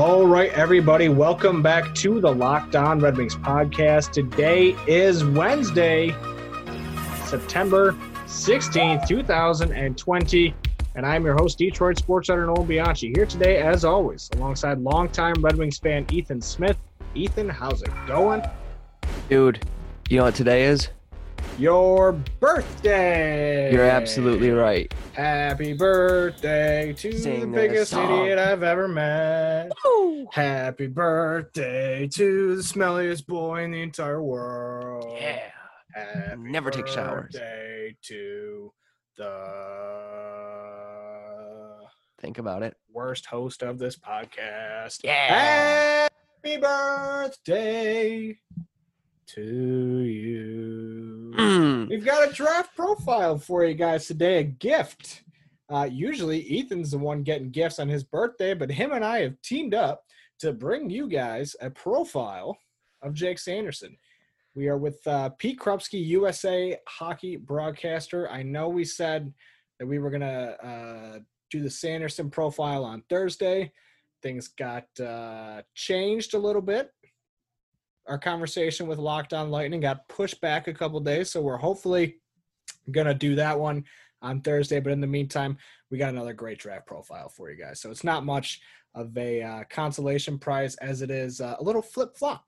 All right, everybody, welcome back to the Locked On Red Wings podcast. Today is Wednesday, September 16th, 2020, and I'm your host, Detroit Sports Editor Nolan Bianchi. Here today, as always, alongside longtime Red Wings fan Ethan Smith. Ethan, how's it going? Dude, you know what today is? Your birthday. You're absolutely right. Happy birthday to Sing the biggest song. idiot I've ever met. Happy birthday to the smelliest boy in the entire world. Yeah. Happy Never take showers. Birthday to the Think about it. worst host of this podcast. Yeah. Happy birthday to you. Mm. We've got a draft profile for you guys today, a gift. Uh, usually, Ethan's the one getting gifts on his birthday, but him and I have teamed up to bring you guys a profile of Jake Sanderson. We are with uh, Pete Krupsky, USA hockey broadcaster. I know we said that we were going to uh, do the Sanderson profile on Thursday. Things got uh, changed a little bit our conversation with Locked On Lightning got pushed back a couple days, so we're hopefully gonna do that one on Thursday. But in the meantime, we got another great draft profile for you guys. So it's not much of a uh, consolation prize as it is uh, a little flip flop,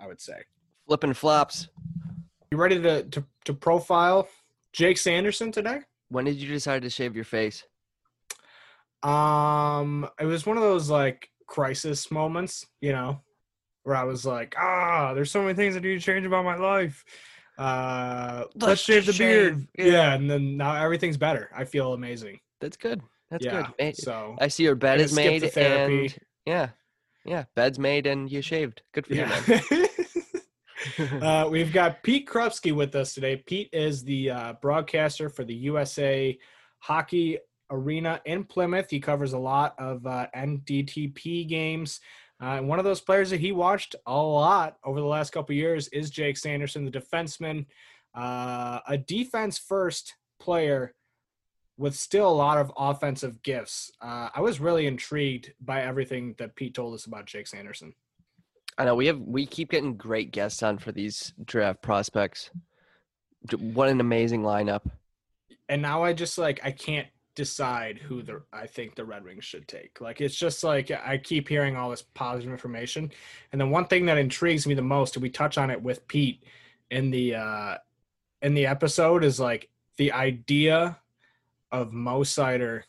I would say. Flipping flops. You ready to, to to profile Jake Sanderson today? When did you decide to shave your face? Um, it was one of those like crisis moments, you know, where I was like, ah, there's so many things I need to change about my life. Uh, let's, Let's shave the just beard. Yeah. yeah. and then now everything's better. I feel amazing. That's good. That's yeah. good. So I see your bed is made the therapy. and yeah, yeah, bed's made and you shaved. Good for yeah. you, man. uh, we've got Pete Krupsky with us today. Pete is the uh, broadcaster for the USA Hockey Arena in Plymouth. He covers a lot of uh, NDTP games. Uh, and one of those players that he watched a lot over the last couple years is Jake Sanderson, the defenseman, uh, a defense first player with still a lot of offensive gifts. Uh, I was really intrigued by everything that Pete told us about Jake Sanderson. I know we have we keep getting great guests on for these draft prospects. What an amazing lineup. and now I just like I can't decide who the I think the Red Wings should take. Like it's just like I keep hearing all this positive information, and the one thing that intrigues me the most, and we touch on it with Pete in the uh in the episode, is like the idea of Mo Seider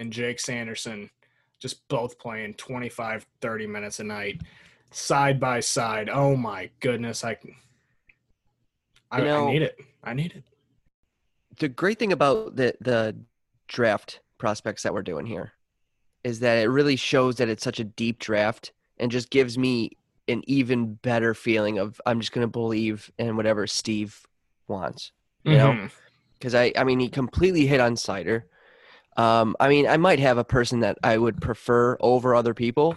and Jake Sanderson just both playing 25 30 minutes a night side by side. Oh my goodness i I, You know- I need it. I need it. The great thing about the the draft prospects that we're doing here is that it really shows that it's such a deep draft and just gives me an even better feeling of I'm just going to believe in whatever Steve wants. You know? Mhm. Because I, I mean, he completely hit on Seider. Um, I mean, I might have a person that I would prefer over other people,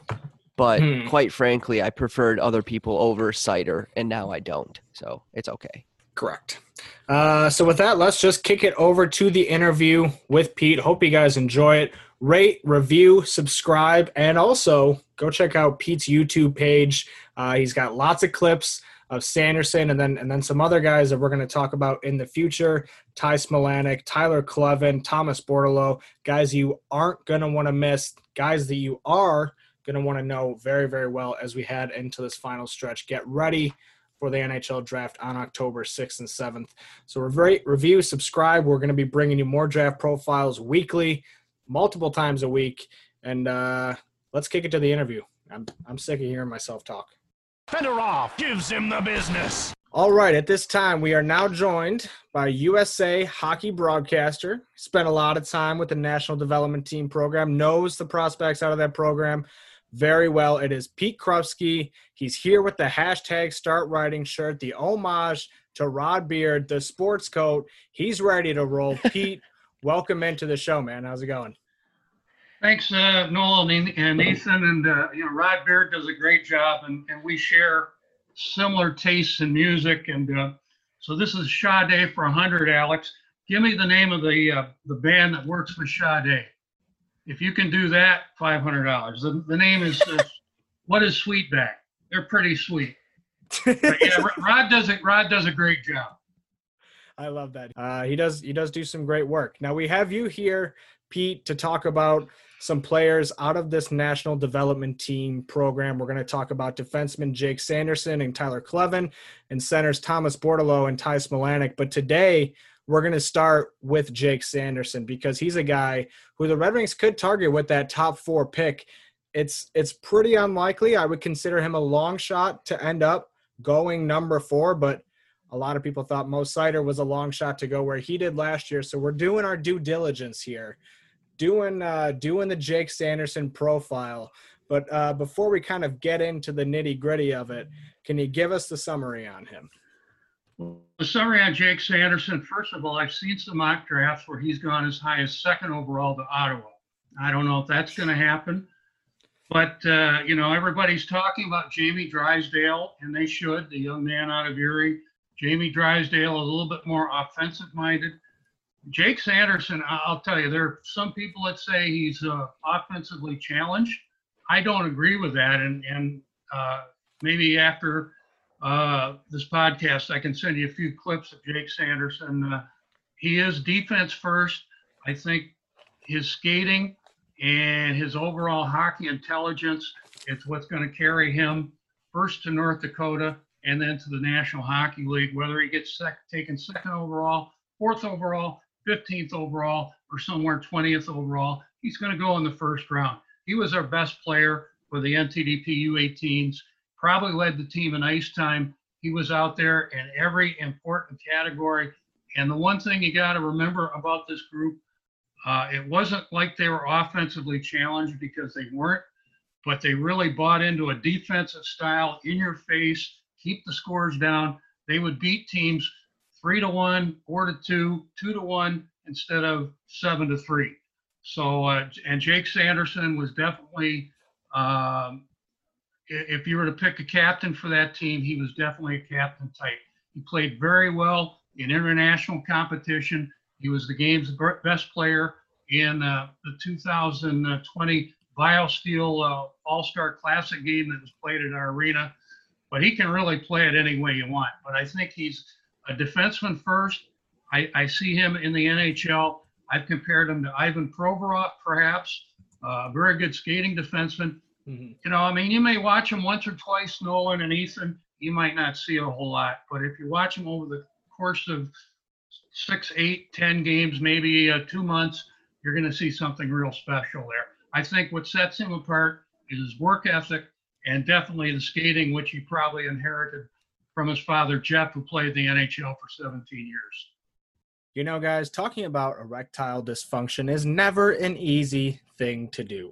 but Hmm. quite frankly, I preferred other people over Seider, and now I don't. So it's okay. Correct. Uh, so with that, let's just kick it over to the interview with Pete. Hope you guys enjoy it. Rate, review, subscribe, and also go check out Pete's YouTube page. Uh, he's got lots of clips of Sanderson and then and then some other guys that we're going to talk about in the future. Ty Smilanic, Tyler Kleven, Thomas Bordeleau, guys you aren't going to want to miss, guys that you are going to want to know very, very well as we head into this final stretch. Get ready for the NHL draft on October 6th and 7th. So rate, review, subscribe. We're going to be bringing you more draft profiles weekly, multiple times a week. And uh, let's kick it to the interview. I'm, I'm sick of hearing myself talk. Fedorov gives him the business. All right, at this time, we are now joined by USA hockey broadcaster. Spent a lot of time with the National Development Team program, knows the prospects out of that program very well. It is Pete Krupsky. He's here with the hashtag start writing shirt, the homage to Rod Beard, the sports coat. He's ready to roll. Pete, welcome into the show, man. How's it going? Thanks, uh, Noel and, and Ethan. And, uh, you know, Rod Beard does a great job, and, and we share similar tastes in music. And uh, so this is Sade for 100, Alex. Give me the name of the uh, the band that works with Sade. If you can do that, $500. The, the name is uh, What is Sweetback? They're pretty sweet. But yeah, Rod does it. Rod does a great job. I love that. Uh, he does. He does do some great work. Now we have you here, Pete, to talk about some players out of this national development team program. We're going to talk about defenseman Jake Sanderson and Tyler Kleven, and centers Thomas Bordeleau and Ty Smilanic. But today we're going to start with Jake Sanderson because he's a guy who the Red Wings could target with that top four pick. It's it's pretty unlikely. I would consider him a long shot to end up going number four, but a lot of people thought Mo Seider was a long shot to go where he did last year. So we're doing our due diligence here, doing uh, doing the Jake Sanderson profile. But uh, before we kind of get into the nitty gritty of it, can you give us the summary on him? The summary on Jake Sanderson, first of all, I've seen some mock drafts where he's gone as high as second overall to Ottawa. I don't know if that's going to happen. But, uh, you know, everybody's talking about Jamie Drysdale, and they should, the young man out of Erie. Jamie Drysdale, a little bit more offensive minded. Jake Sanderson, I'll tell you, there are some people that say he's uh, offensively challenged. I don't agree with that. And, and uh, maybe after uh, this podcast, I can send you a few clips of Jake Sanderson. Uh, he is defense first. I think his skating and his overall hockey intelligence is what's going to carry him first to North Dakota and then to the National Hockey League, whether he gets sec- taken second overall, fourth overall, 15th overall, or somewhere 20th overall. He's going to go in the first round. He was our best player for the NTDP U18s probably led the team in ice time. He was out there in every important category. And the one thing you got to remember about this group, uh, it wasn't like they were offensively challenged because they weren't, but they really bought into a defensive style, in your face, keep the scores down. They would beat teams three to one, four to two, two to one, instead of seven to three. So, uh, and Jake Sanderson was definitely um, if you were to pick a captain for that team, he was definitely a captain type. He played very well in international competition. He was the game's best player in uh, the 2020 BioSteel uh, All-Star Classic game that was played at our arena. But he can really play it any way you want. But I think he's a defenseman first. I, I see him in the NHL. I've compared him to Ivan Provorov, perhaps, uh, a uh, very good skating defenseman Mm-hmm. You know, I mean, you may watch them once or twice, Nolan and Ethan. You might not see a whole lot, but if you watch them over the course of six, eight, ten games, maybe uh, two months, you're going to see something real special there. I think what sets him apart is his work ethic and definitely the skating, which he probably inherited from his father, Jeff, who played the NHL for 17 years. You know, guys, talking about erectile dysfunction is never an easy thing to do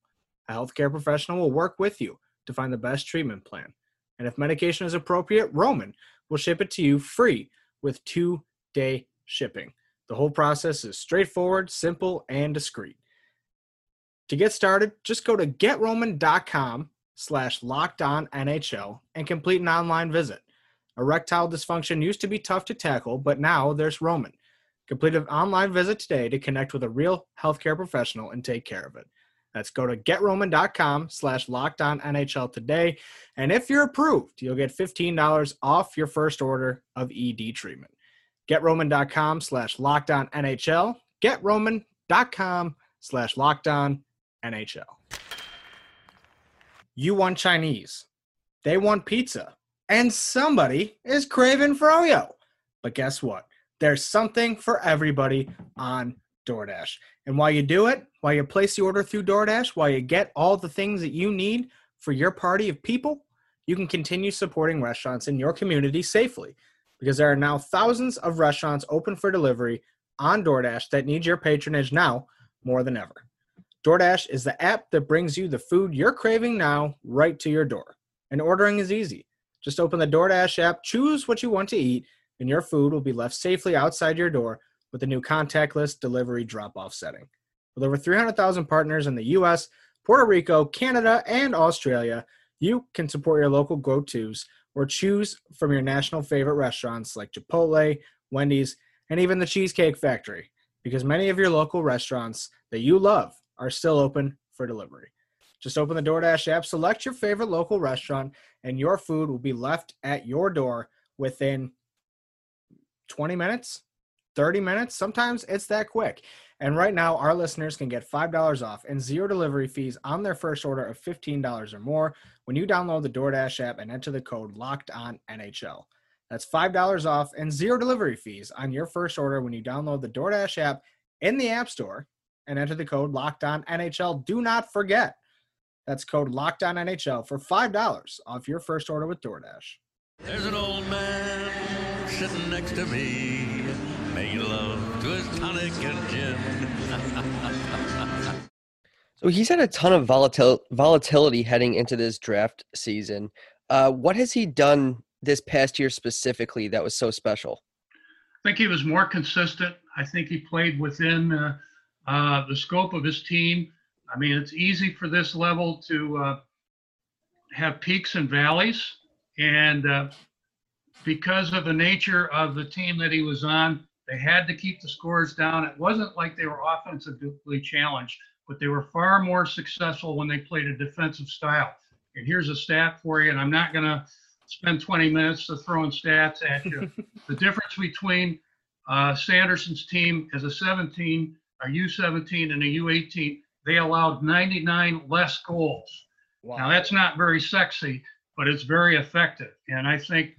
A healthcare professional will work with you to find the best treatment plan. And if medication is appropriate, Roman will ship it to you free with two day shipping. The whole process is straightforward, simple, and discreet. To get started, just go to getroman.com slash locked on NHL and complete an online visit. Erectile dysfunction used to be tough to tackle, but now there's Roman. Complete an online visit today to connect with a real healthcare professional and take care of it. That's go to getroman.com slash locked NHL today. And if you're approved, you'll get $15 off your first order of ED treatment. GetRoman.com slash locked NHL. GetRoman.com slash locked NHL. You want Chinese. They want pizza. And somebody is craving froyo. But guess what? There's something for everybody on DoorDash. And while you do it, while you place the order through DoorDash, while you get all the things that you need for your party of people, you can continue supporting restaurants in your community safely because there are now thousands of restaurants open for delivery on DoorDash that need your patronage now more than ever. DoorDash is the app that brings you the food you're craving now right to your door. And ordering is easy. Just open the DoorDash app, choose what you want to eat, and your food will be left safely outside your door with the new contactless delivery drop off setting. With over 300,000 partners in the US, Puerto Rico, Canada, and Australia, you can support your local go tos or choose from your national favorite restaurants like Chipotle, Wendy's, and even the Cheesecake Factory, because many of your local restaurants that you love are still open for delivery. Just open the DoorDash app, select your favorite local restaurant, and your food will be left at your door within 20 minutes, 30 minutes. Sometimes it's that quick. And right now, our listeners can get $5 off and zero delivery fees on their first order of $15 or more when you download the DoorDash app and enter the code locked on NHL. That's $5 off and zero delivery fees on your first order when you download the DoorDash app in the App Store and enter the code locked on NHL. Do not forget. That's code locked on NHL for $5 off your first order with DoorDash. There's an old man sitting next to me, making love to his tonic and gin. So he's had a ton of volatil- volatility heading into this draft season. Uh, what has he done this past year specifically that was so special? I think he was more consistent. I think he played within uh, uh, the scope of his team. I mean, it's easy for this level to uh, have peaks and valleys. And uh, because of the nature of the team that he was on, they had to keep the scores down. It wasn't like they were offensively challenged, but they were far more successful when they played a defensive style. And here's a stat for you, and I'm not going to spend 20 minutes to throwing stats at you. the difference between uh, Sanderson's team as a 17, a U17, and a U18, they allowed 99 less goals. Wow. Now, that's not very sexy, but it's very effective. And I think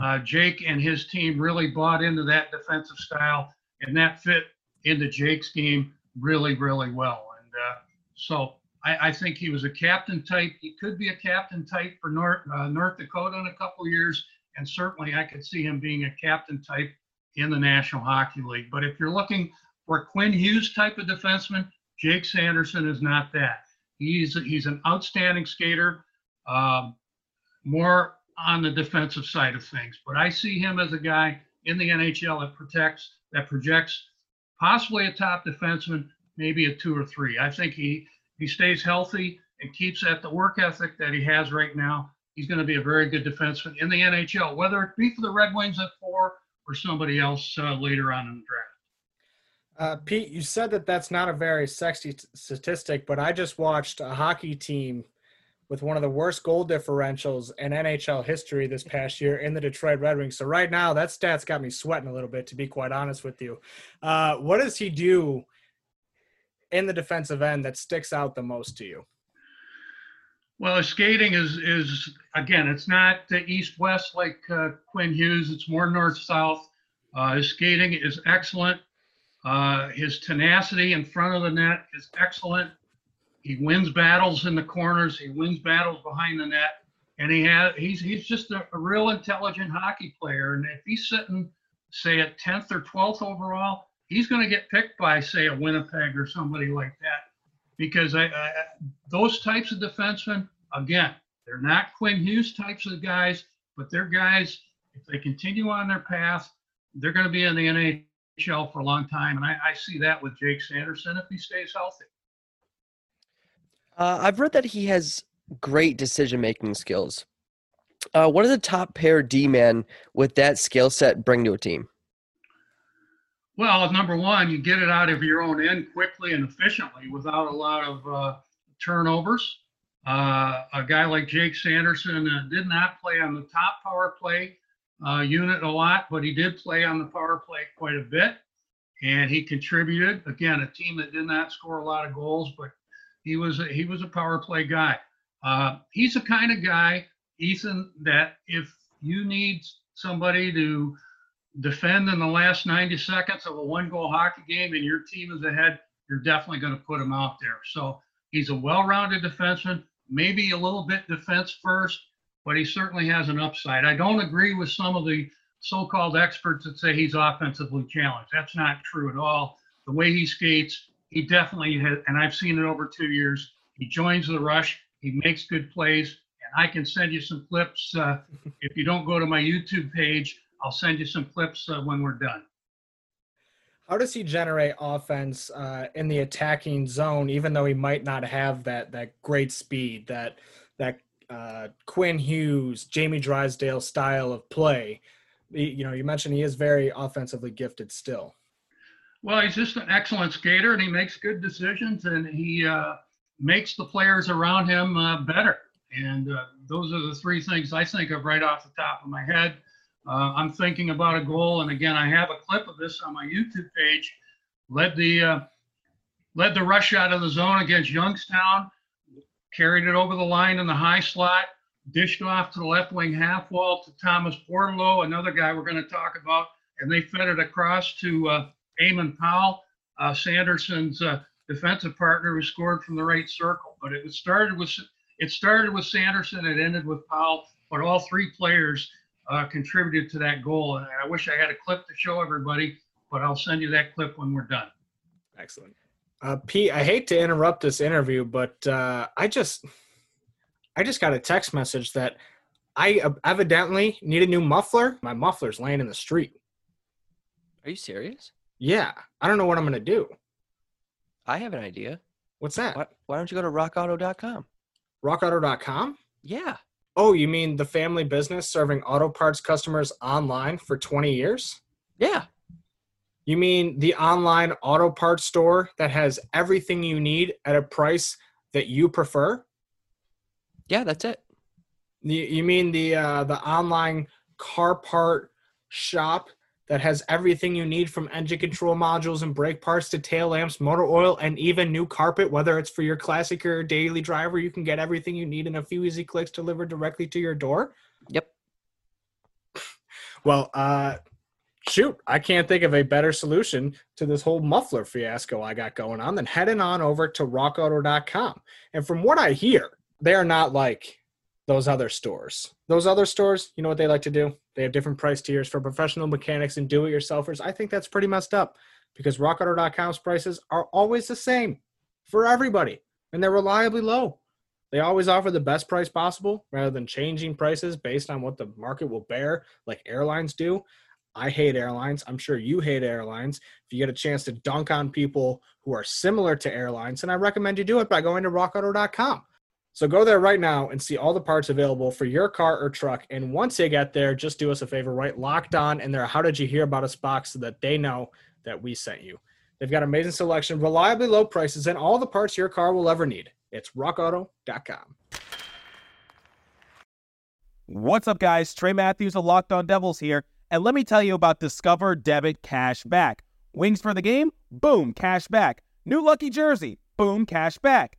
uh, Jake and his team really bought into that defensive style, and that fit into Jake's game really, really well. And uh, so I, I, think he was a captain type. He could be a captain type for North, uh, North Dakota in a couple years, and certainly I could see him being a captain type in the National Hockey League. But if you're looking for Quinn Hughes type of defenseman, Jake Sanderson is not that. He's he's an outstanding skater, um, more on the defensive side of things. But I see him as a guy in the NHL that protects, that projects, possibly a top defenseman, maybe a two or three. I think he he stays healthy and keeps at the work ethic that he has right now. He's going to be a very good defenseman in the NHL, whether it be for the Red Wings at four or somebody else uh, later on in the draft. Uh, Pete, you said that that's not a very sexy t- statistic, but I just watched a hockey team with one of the worst goal differentials in NHL history this past year in the Detroit Red Wings. So right now, that stat's got me sweating a little bit, to be quite honest with you. Uh, what does he do in the defensive end that sticks out the most to you? Well, his skating is is again, it's not east west like uh, Quinn Hughes. It's more north south. Uh, his skating is excellent. Uh, his tenacity in front of the net is excellent. He wins battles in the corners. He wins battles behind the net, and he has he's he's just a, a real intelligent hockey player. And if he's sitting, say, at 10th or 12th overall, he's going to get picked by, say, a Winnipeg or somebody like that, because I, I those types of defensemen, again, they're not Quinn Hughes types of guys, but they're guys. If they continue on their path, they're going to be in the NHL for a long time. And I, I see that with Jake Sanderson if he stays healthy. Uh, I've read that he has great decision making skills. Uh, what does a top pair D man with that skill set bring to a team? Well, number one, you get it out of your own end quickly and efficiently without a lot of uh, turnovers. Uh, a guy like Jake Sanderson uh, did not play on the top power play uh, unit a lot, but he did play on the power play quite a bit, and he contributed. Again, a team that did not score a lot of goals, but he was a, he was a power play guy. Uh, he's the kind of guy, Ethan, that if you need somebody to defend in the last 90 seconds of a one goal hockey game and your team is ahead, you're definitely going to put him out there. So he's a well rounded defenseman, maybe a little bit defense first, but he certainly has an upside. I don't agree with some of the so called experts that say he's offensively challenged. That's not true at all. The way he skates, he definitely has, and I've seen it over two years. He joins the rush, he makes good plays, and I can send you some clips. Uh, if you don't go to my YouTube page, I'll send you some clips uh, when we're done. How does he generate offense uh, in the attacking zone, even though he might not have that that great speed, that that uh, Quinn Hughes, Jamie Drysdale style of play? You know, you mentioned he is very offensively gifted still. Well, he's just an excellent skater, and he makes good decisions, and he uh, makes the players around him uh, better. And uh, those are the three things I think of right off the top of my head. Uh, I'm thinking about a goal, and again, I have a clip of this on my YouTube page. Led the uh, led the rush out of the zone against Youngstown, carried it over the line in the high slot, dished off to the left wing half wall to Thomas Bordeleau, another guy we're going to talk about, and they fed it across to Eamon Powell, uh, Sanderson's uh, defensive partner, who scored from the right circle. But it started with it started with Sanderson, it ended with Powell, but all three players uh, contributed to that goal. And I wish I had a clip to show everybody, but I'll send you that clip when we're done. Excellent. Uh, Pete, I hate to interrupt this interview, but uh, I just, I just got a text message that I evidently need a new muffler. My muffler's laying in the street. Are you serious? Yeah, I don't know what I'm gonna do. I have an idea. What's that? Why, why don't you go to rockauto.com? RockAuto.com. Yeah. Oh, you mean the family business serving auto parts customers online for 20 years? Yeah. You mean the online auto parts store that has everything you need at a price that you prefer? Yeah, that's it. You, you mean the uh, the online car part shop that has everything you need from engine control modules and brake parts to tail lamps, motor oil, and even new carpet, whether it's for your classic or daily driver, you can get everything you need in a few easy clicks delivered directly to your door. Yep. Well, uh, shoot, I can't think of a better solution to this whole muffler fiasco I got going on than heading on over to rockauto.com. And from what I hear, they are not like those other stores. Those other stores, you know what they like to do? They have different price tiers for professional mechanics and do it yourselfers. I think that's pretty messed up because rockauto.com's prices are always the same for everybody and they're reliably low. They always offer the best price possible rather than changing prices based on what the market will bear, like airlines do. I hate airlines. I'm sure you hate airlines. If you get a chance to dunk on people who are similar to airlines, then I recommend you do it by going to rockauto.com. So go there right now and see all the parts available for your car or truck. And once you get there, just do us a favor, right? Locked on in their How Did You Hear About Us box so that they know that we sent you. They've got amazing selection, reliably low prices, and all the parts your car will ever need. It's rockauto.com. What's up, guys? Trey Matthews of Locked On Devils here. And let me tell you about Discover Debit Cash Back. Wings for the game? Boom, cash back. New lucky jersey? Boom, cash back.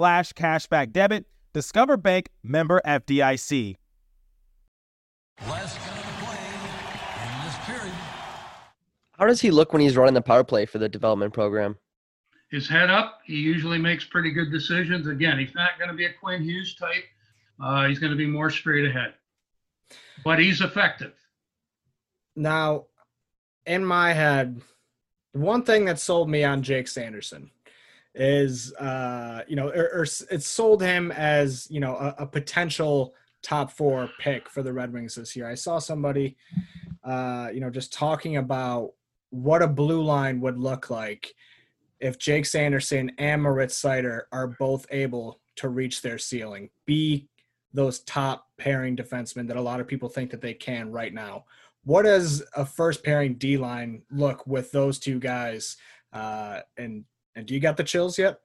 slash cashback debit. Discover Bank member FDIC. Last guy to play in this period. How does he look when he's running the power play for the development program? His head up, he usually makes pretty good decisions. Again, he's not going to be a Quinn Hughes type. Uh, he's going to be more straight ahead, but he's effective. Now, in my head, one thing that sold me on Jake Sanderson is uh you know or, or sold him as you know a, a potential top four pick for the Red Wings this year. I saw somebody uh you know just talking about what a blue line would look like if Jake Sanderson and Moritz Seider are both able to reach their ceiling, be those top pairing defensemen that a lot of people think that they can right now. What does a first pairing D line look with those two guys? Uh, and and do you got the chills yet?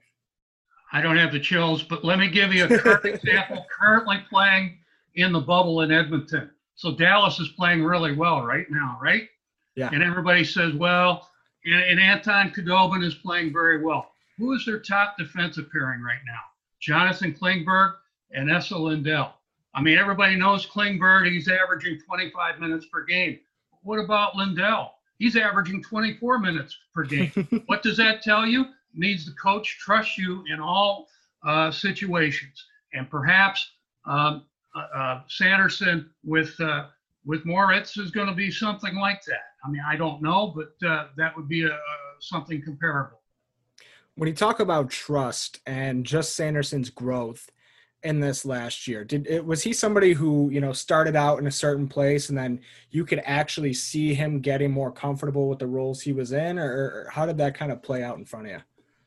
I don't have the chills, but let me give you a current example. Currently playing in the bubble in Edmonton. So Dallas is playing really well right now, right? Yeah. And everybody says, well, and, and Anton Khudobin is playing very well. Who is their top defensive pairing right now? Jonathan Klingberg and Esa Lindell. I mean, everybody knows Klingberg. He's averaging 25 minutes per game. What about Lindell? He's averaging 24 minutes per game. what does that tell you? It means the coach trusts you in all uh, situations. And perhaps um, uh, uh, Sanderson with uh, with Moritz is going to be something like that. I mean, I don't know, but uh, that would be a, something comparable. When you talk about trust and just Sanderson's growth in this last year, did it was he somebody who you know started out in a certain place and then you could actually see him getting more comfortable with the roles he was in, or, or how did that kind of play out in front of you?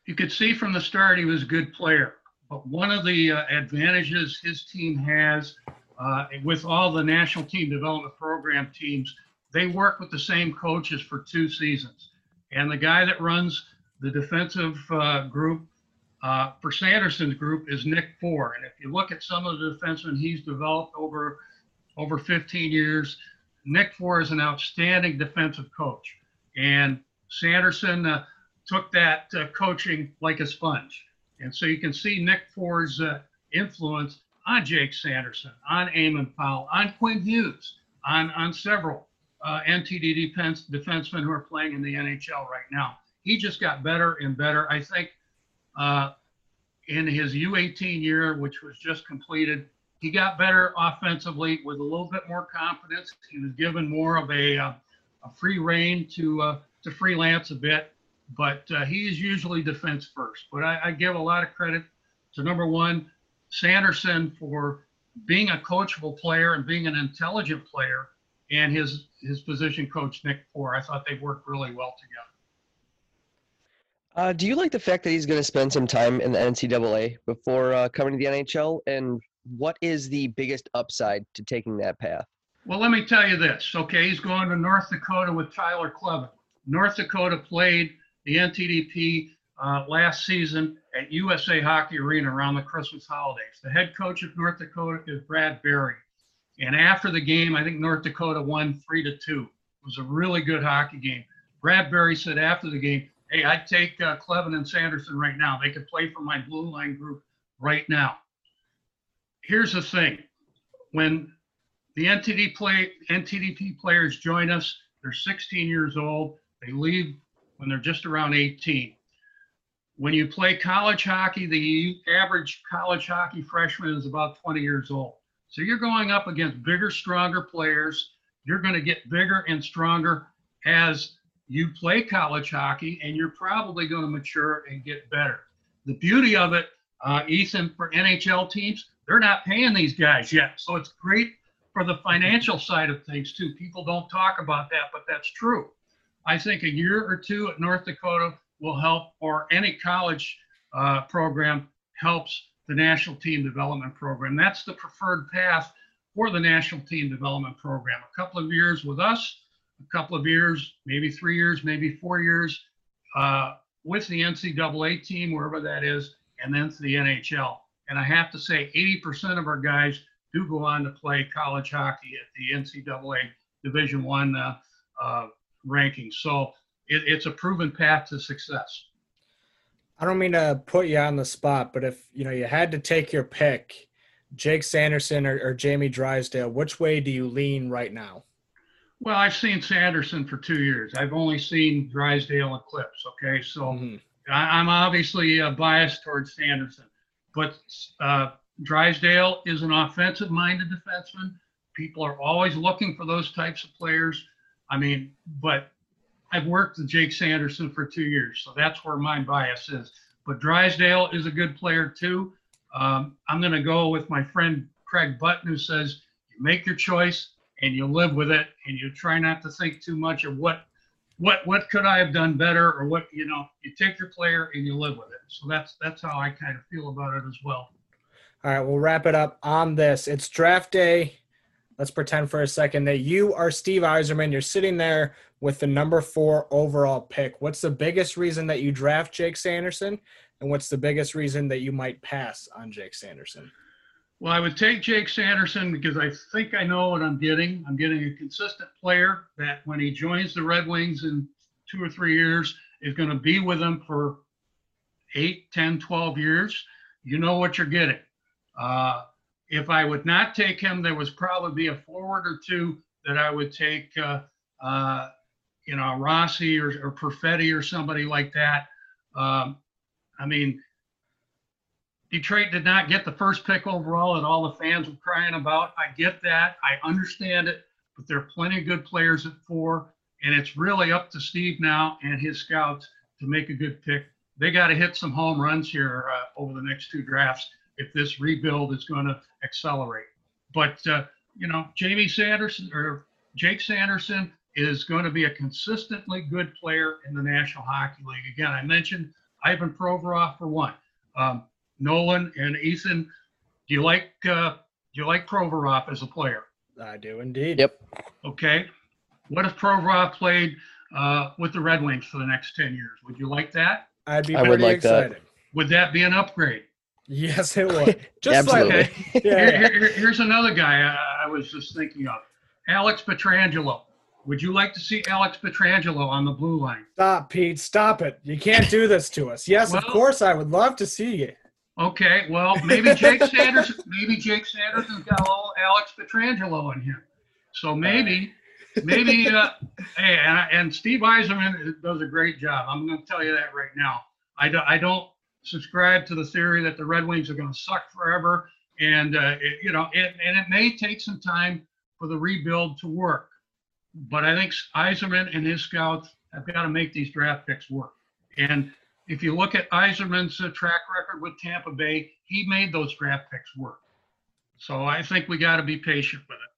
You could see from the start he was a good player. But one of the uh, advantages his team has uh, with all the national team development program teams, they work with the same coaches for two seasons. And the guy that runs the defensive uh, group uh, for Sanderson's group is Nick Fohr. And if you look at some of the defensemen he's developed over over 15 years, Nick Fohr is an outstanding defensive coach. And Sanderson uh, took that uh, coaching like a sponge. And so you can see Nick Fohr's uh, influence on Jake Sanderson, on Eamon Powell, on Quinn Hughes, on, on several uh, NTD defense, defensemen who are playing in the NHL right now. He just got better and better. I think uh, in his U18 year, which was just completed, he got better offensively with a little bit more confidence. He was given more of a, uh, a free reign to uh, to freelance a bit, but uh, he is usually defense first. But I, I give a lot of credit to number one, Sanderson for being a coachable player and being an intelligent player, and his his position coach Nick Fohr. I thought they worked really well together. Uh, do you like the fact that he's going to spend some time in the NCAA before uh, coming to the NHL? And what is the biggest upside to taking that path? Well, let me tell you this. Okay, he's going to North Dakota with Tyler Kleven. North Dakota played the NTDP uh, last season at USA Hockey Arena around the Christmas holidays. The head coach of North Dakota is Brad Berry. And after the game, I think North Dakota won three to two. It was a really good hockey game. Brad Berry said after the game, "Hey, I'd take uh, Kleven and Sanderson right now. They could play for my blue line group right now." Here's the thing: when the NTD play NTDP players join us, they're 16 years old. They leave when they're just around 18. When you play college hockey, the average college hockey freshman is about 20 years old. So you're going up against bigger, stronger players. You're going to get bigger and stronger as you play college hockey, and you're probably going to mature and get better. The beauty of it, uh, Ethan, for NHL teams, they're not paying these guys yet. So it's great for the financial side of things, too. People don't talk about that, but that's true. I think a year or two at North Dakota will help, or any college uh, program helps the national team development program. That's the preferred path for the national team development program. A couple of years with us, a couple of years, maybe three years, maybe four years uh, with the NCAA team, wherever that is, and then to the NHL. And I have to say, 80% of our guys do go on to play college hockey at the NCAA Division One uh, uh. So it, it's a proven path to success. I don't mean to put you on the spot, but if you know you had to take your pick, Jake Sanderson or, or Jamie Drysdale, which way do you lean right now? Well, I've seen Sanderson for two years. I've only seen Drysdale and Clips. Okay, so Mhm. I, I'm obviously uh, biased towards Sanderson, but uh, Drysdale is an offensive-minded defenseman. People are always looking for those types of players. I mean, but I've worked with Jake Sanderson for two years, so that's where my bias is. but Drysdale is a good player too. Um, I'm going to go with my friend Craig Button, who says you make your choice and you live with it, and you try not to think too much of what what what could I have done better, or what you know. You take your player and you live with it. So that's that's how I kind of feel about it as well. All right, we'll wrap it up on this. It's draft day. Let's pretend for a second that you are Steve Yzerman. You're sitting there with the number four overall pick. What's the biggest reason that you draft Jake Sanderson? And what's the biggest reason that you might pass on Jake Sanderson? Well, I would take Jake Sanderson because I think I know what I'm getting. I'm getting a consistent player that when he joins the Red Wings in two or three years is going to be with them for eight, 10, 12 years. You know what you're getting. Uh, if I would not take him, there was probably a forward or two that I would take, uh, uh, you know, Rossi or, or Perfetti or somebody like that. Um, I mean, Detroit did not get the first pick overall that all the fans were crying about. I get that. I understand it, but there are plenty of good players at four, and it's really up to Steve now and his scouts to make a good pick. They got to hit some home runs here uh, over the next two drafts if this rebuild is going to accelerate. But uh, you know, Jamie Sanderson or Jake Sanderson is going to be a consistently good player in the National Hockey League. Again, I mentioned Ivan Provorov for one. Um, Nolan and Ethan, do you like uh, do you like Provorov as a player? I do indeed. Yep. Okay. What if Provorov played uh, with the Red Wings for the next ten years? Would you like that? I'd be I would like that. excited. Would that be an upgrade? Yes, it would. Just Absolutely. like yeah, Here- here- here's another guy I, I was just thinking of, Alex Pietrangelo. Would you like to see Alex Pietrangelo on the blue line? Stop, Pete. Stop it. You can't do this to us. Yes, of course I would love to see you. Okay, well, maybe Jake Sanders, maybe Jake Sanderson's got a little Alex Pietrangelo in him. So maybe, maybe, uh, hey, and, and Steve Yzerman does a great job. I'm going to tell you that right now. I, do, I don't subscribe to the theory that the Red Wings are going to suck forever. And, uh, it, you know, it, and it may take some time for the rebuild to work. But I think Yzerman and his scouts have got to make these draft picks work. And if you look at Yzerman's uh, track record with Tampa Bay, he made those draft picks work. So I think we got to be patient with it.